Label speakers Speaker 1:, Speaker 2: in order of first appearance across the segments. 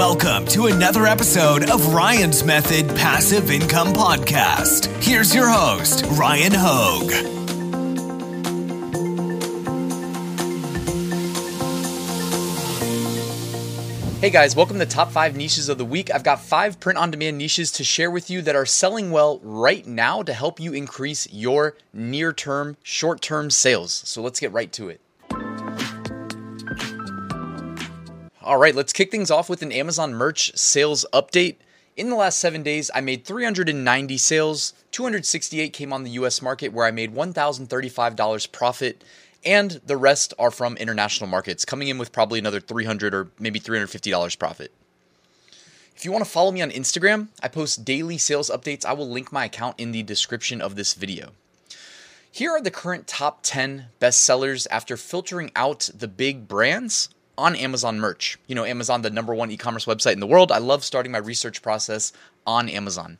Speaker 1: Welcome to another episode of Ryan's Method Passive Income Podcast. Here's your host, Ryan Hogue.
Speaker 2: Hey guys, welcome to Top 5 Niches of the Week. I've got five print on demand niches to share with you that are selling well right now to help you increase your near term, short term sales. So let's get right to it. All right, let's kick things off with an Amazon merch sales update. In the last seven days, I made 390 sales. 268 came on the US market, where I made $1,035 profit, and the rest are from international markets, coming in with probably another 300 or maybe $350 profit. If you want to follow me on Instagram, I post daily sales updates. I will link my account in the description of this video. Here are the current top 10 best sellers after filtering out the big brands on Amazon merch. You know, Amazon, the number one e commerce website in the world. I love starting my research process on Amazon.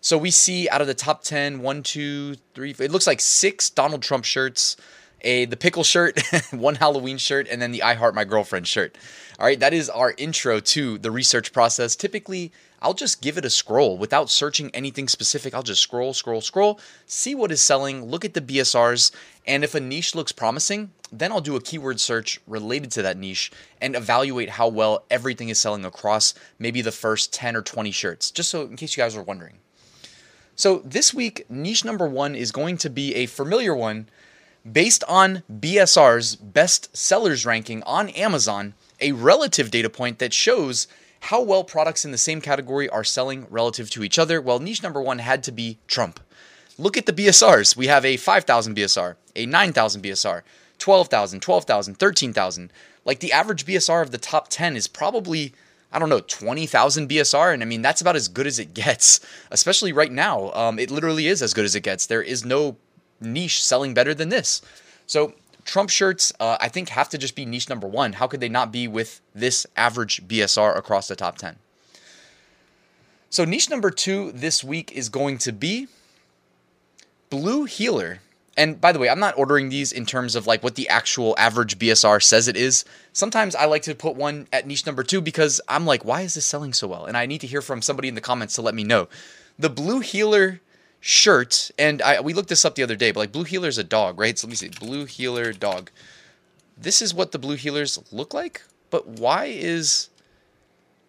Speaker 2: So we see out of the top 10, one, two, three, it looks like six Donald Trump shirts, a the pickle shirt, one Halloween shirt, and then the I Heart My Girlfriend shirt. All right, that is our intro to the research process. Typically, I'll just give it a scroll without searching anything specific. I'll just scroll, scroll, scroll, see what is selling, look at the BSRs, and if a niche looks promising, then I'll do a keyword search related to that niche and evaluate how well everything is selling across maybe the first 10 or 20 shirts, just so in case you guys are wondering. So this week, niche number one is going to be a familiar one based on BSR's best sellers ranking on Amazon, a relative data point that shows how well products in the same category are selling relative to each other. Well, niche number one had to be Trump. Look at the BSRs. We have a 5,000 BSR, a 9,000 BSR, 12,000, 12,000, 13,000. Like the average BSR of the top 10 is probably, I don't know, 20,000 BSR. And I mean, that's about as good as it gets, especially right now. Um, it literally is as good as it gets. There is no niche selling better than this. So Trump shirts, uh, I think, have to just be niche number one. How could they not be with this average BSR across the top 10? So, niche number two this week is going to be Blue Heeler. And by the way, I'm not ordering these in terms of like what the actual average BSR says it is. Sometimes I like to put one at niche number two because I'm like, why is this selling so well? And I need to hear from somebody in the comments to let me know. The Blue Heeler shirt, and I, we looked this up the other day, but like Blue Heeler is a dog, right? So let me see, Blue Heeler dog. This is what the Blue Heelers look like, but why is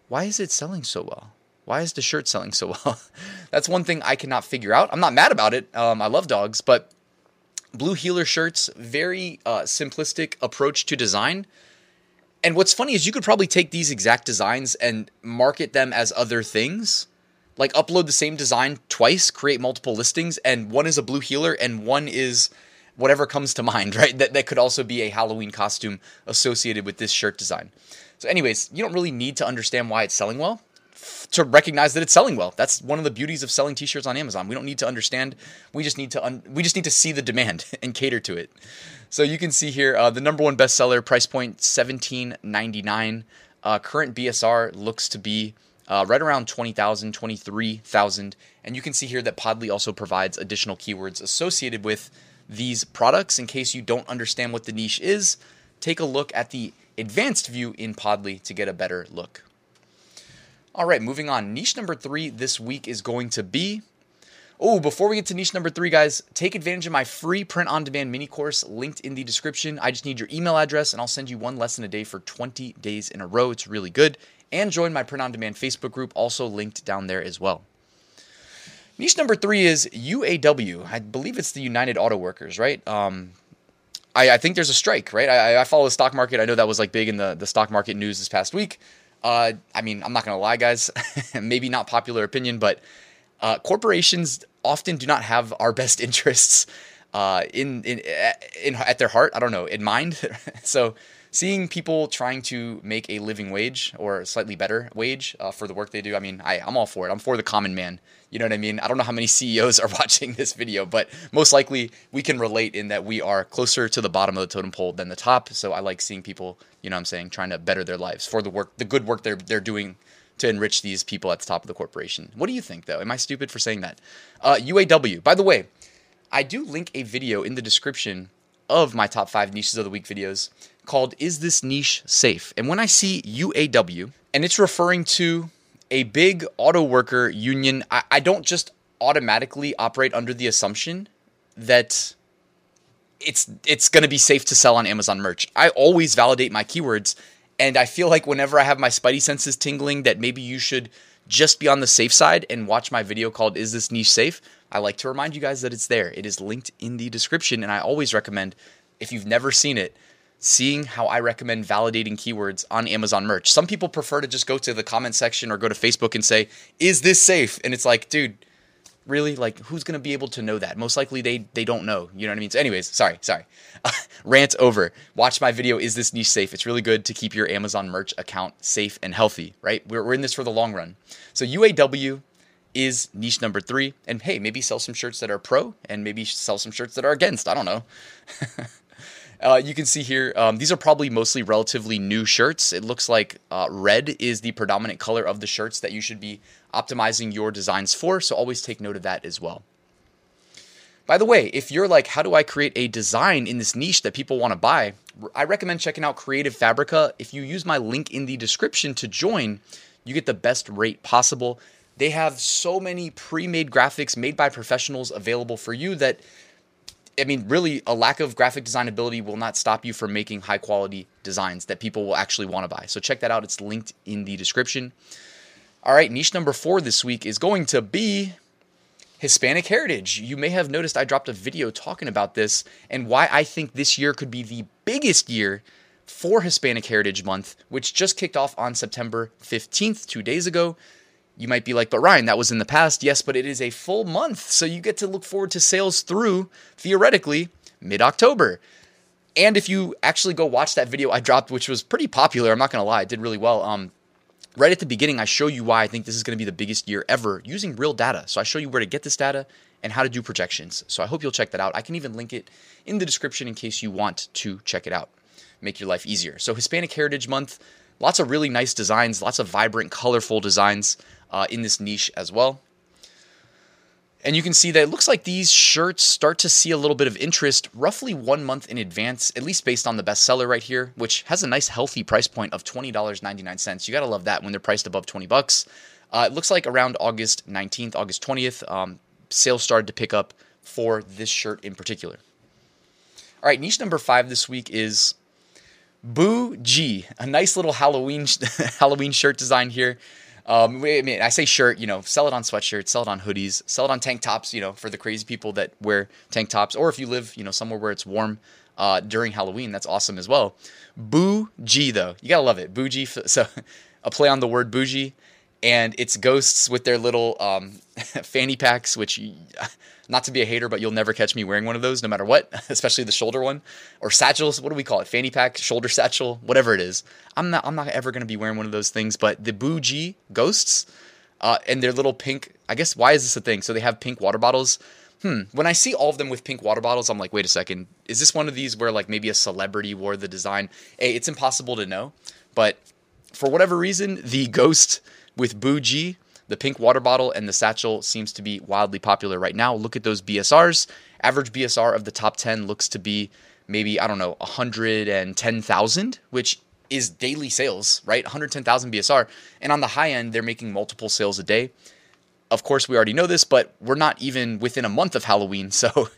Speaker 2: why is it selling so well? Why is the shirt selling so well? That's one thing I cannot figure out. I'm not mad about it. Um, I love dogs, but Blue Heeler shirts, very uh, simplistic approach to design. And what's funny is you could probably take these exact designs and market them as other things like upload the same design twice, create multiple listings, and one is a blue heeler and one is whatever comes to mind, right? That that could also be a Halloween costume associated with this shirt design. So, anyways, you don't really need to understand why it's selling well to recognize that it's selling well. That's one of the beauties of selling t-shirts on Amazon. We don't need to understand. We just need to un- we just need to see the demand and cater to it. So you can see here uh, the number one bestseller price point seventeen ninety nine. Uh, current BSR looks to be uh, right around 20,000, 23,000. And you can see here that Podly also provides additional keywords associated with these products. In case you don't understand what the niche is, take a look at the advanced view in Podly to get a better look. All right, moving on. Niche number three this week is going to be. Oh, before we get to niche number three, guys, take advantage of my free print on demand mini course linked in the description. I just need your email address and I'll send you one lesson a day for 20 days in a row. It's really good and join my print on demand Facebook group, also linked down there as well. Niche number three is UAW. I believe it's the United Auto Workers, right? Um, I, I, think there's a strike, right? I, I, follow the stock market. I know that was like big in the, the stock market news this past week. Uh, I mean, I'm not going to lie, guys. Maybe not popular opinion, but uh, corporations often do not have our best interests uh, in, in, in at their heart. I don't know in mind. so seeing people trying to make a living wage or slightly better wage uh, for the work they do, I mean, I, I'm all for it. I'm for the common man. You know what I mean? I don't know how many CEOs are watching this video, but most likely we can relate in that we are closer to the bottom of the totem pole than the top. So I like seeing people, you know what I'm saying, trying to better their lives for the work, the good work they're, they're doing to enrich these people at the top of the corporation. What do you think, though? Am I stupid for saying that? Uh, UAW. By the way, I do link a video in the description of my top five niches of the week videos called Is This Niche Safe? And when I see UAW, and it's referring to a big auto worker union, I, I don't just automatically operate under the assumption that it's it's going to be safe to sell on Amazon merch. I always validate my keywords and I feel like whenever I have my spidey senses tingling that maybe you should just be on the safe side and watch my video called Is This Niche Safe? I like to remind you guys that it's there. It is linked in the description and I always recommend if you've never seen it, seeing how I recommend validating keywords on Amazon merch. Some people prefer to just go to the comment section or go to Facebook and say, "Is this safe?" And it's like, dude, really like who's going to be able to know that? Most likely they they don't know you know what i mean? So anyways sorry sorry. Rant over. Watch my video is this niche safe? It's really good to keep your amazon merch account safe and healthy right? We're, we're in this for the long run. So uaw is niche number three. And hey maybe sell some shirts that are pro and maybe sell some shirts that are against. I don't know Uh, you can see here, um, these are probably mostly relatively new shirts. It looks like uh, red is the predominant color of the shirts that you should be optimizing your designs for, so always take note of that as well. By the way, if you're like, how do I create a design in this niche that people want to buy? I recommend checking out Creative Fabrica. If you use my link in the description to join, you get the best rate possible. They have so many pre made graphics made by professionals available for you that I mean, really, a lack of graphic design ability will not stop you from making high quality designs that people will actually want to buy. So check that out. It's linked in the description. All right, niche number four this week is going to be Hispanic heritage. You may have noticed I dropped a video talking about this and why I think this year could be the biggest year for Hispanic Heritage Month, which just kicked off on September 15th, two days ago. You might be like, but Ryan, that was in the past. Yes, but it is a full month. So you get to look forward to sales through, theoretically, mid October. And if you actually go watch that video I dropped, which was pretty popular, I'm not going to lie, it did really well. Um, right at the beginning, I show you why I think this is going to be the biggest year ever using real data. So I show you where to get this data and how to do projections. So I hope you'll check that out. I can even link it in the description in case you want to check it out. Make your life easier. So Hispanic Heritage Month, lots of really nice designs, lots of vibrant, colorful designs uh, in this niche as well. And you can see that it looks like these shirts start to see a little bit of interest roughly one month in advance, at least based on the bestseller right here, which has a nice healthy price point of $20.99. You gotta love that when they're priced above 20 bucks. Uh, it looks like around August 19th, August 20th, um, sales started to pick up for this shirt in particular. All right, niche number five this week is Boo G, a nice little Halloween Halloween shirt design here. Um, I mean, I say shirt, you know, sell it on sweatshirts, sell it on hoodies, sell it on tank tops, you know, for the crazy people that wear tank tops, or if you live, you know, somewhere where it's warm uh, during Halloween, that's awesome as well. Bougie, though, you gotta love it. Bougie, so a play on the word bougie, and it's ghosts with their little um, fanny packs, which not to be a hater, but you'll never catch me wearing one of those, no matter what, especially the shoulder one or satchels. What do we call it? Fanny pack, shoulder satchel, whatever it is. I'm not. I'm not ever going to be wearing one of those things. But the bougie ghosts, uh, and their little pink. I guess why is this a thing? So they have pink water bottles. Hmm. When I see all of them with pink water bottles, I'm like, wait a second. Is this one of these where like maybe a celebrity wore the design? Hey, it's impossible to know, but for whatever reason, the ghost with bougie the pink water bottle and the satchel seems to be wildly popular right now. Look at those BSRs. Average BSR of the top 10 looks to be maybe, I don't know, 110,000, which is daily sales, right? 110,000 BSR. And on the high end, they're making multiple sales a day. Of course, we already know this, but we're not even within a month of Halloween. So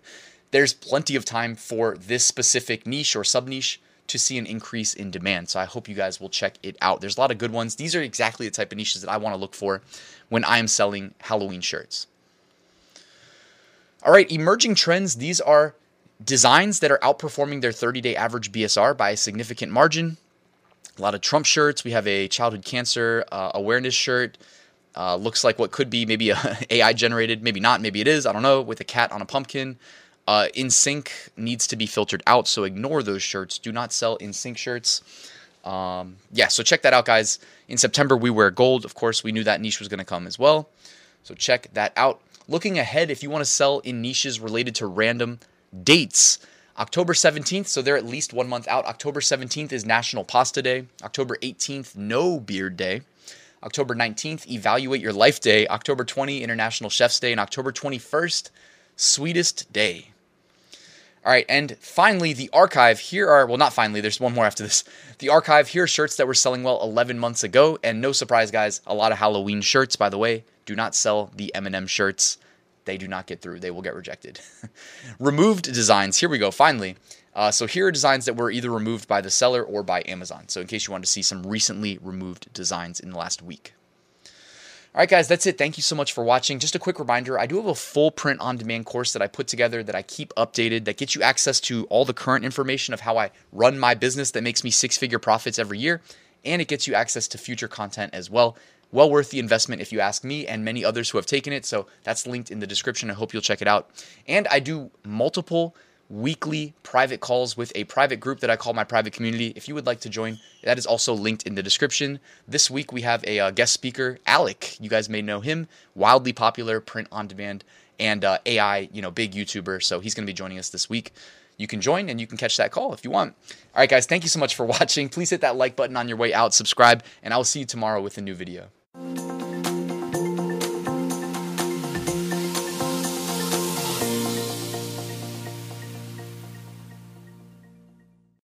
Speaker 2: there's plenty of time for this specific niche or sub niche to see an increase in demand. So I hope you guys will check it out. There's a lot of good ones. These are exactly the type of niches that I want to look for when I am selling Halloween shirts. All right, emerging trends. These are designs that are outperforming their 30 day average BSR by a significant margin. A lot of Trump shirts. We have a childhood cancer uh, awareness shirt. Uh, looks like what could be maybe a AI generated, maybe not, maybe it is. I don't know. With a cat on a pumpkin. Uh, sync needs to be filtered out, so ignore those shirts. Do not sell NSYNC shirts. Um, yeah, so check that out, guys. In September, we wear gold. Of course, we knew that niche was going to come as well. So check that out. Looking ahead, if you want to sell in niches related to random dates, October 17th, so they're at least one month out. October 17th is National Pasta Day. October 18th, No Beard Day. October 19th, Evaluate Your Life Day. October 20, International Chef's Day. And October 21st, Sweetest Day. All right, and finally, the archive. Here are, well, not finally, there's one more after this. The archive, here are shirts that were selling well 11 months ago. And no surprise, guys, a lot of Halloween shirts, by the way. Do not sell the Eminem shirts. They do not get through, they will get rejected. Removed designs, here we go, finally. Uh, so here are designs that were either removed by the seller or by Amazon. So in case you want to see some recently removed designs in the last week. All right, guys, that's it. Thank you so much for watching. Just a quick reminder I do have a full print on demand course that I put together that I keep updated that gets you access to all the current information of how I run my business that makes me six figure profits every year. And it gets you access to future content as well. Well worth the investment if you ask me and many others who have taken it. So that's linked in the description. I hope you'll check it out. And I do multiple weekly private calls with a private group that I call my private community. If you would like to join, that is also linked in the description. This week we have a uh, guest speaker, Alec. You guys may know him, wildly popular print on demand and uh, AI, you know, big YouTuber. So he's going to be joining us this week. You can join and you can catch that call if you want. All right, guys, thank you so much for watching. Please hit that like button on your way out, subscribe, and I will see you tomorrow with a new video.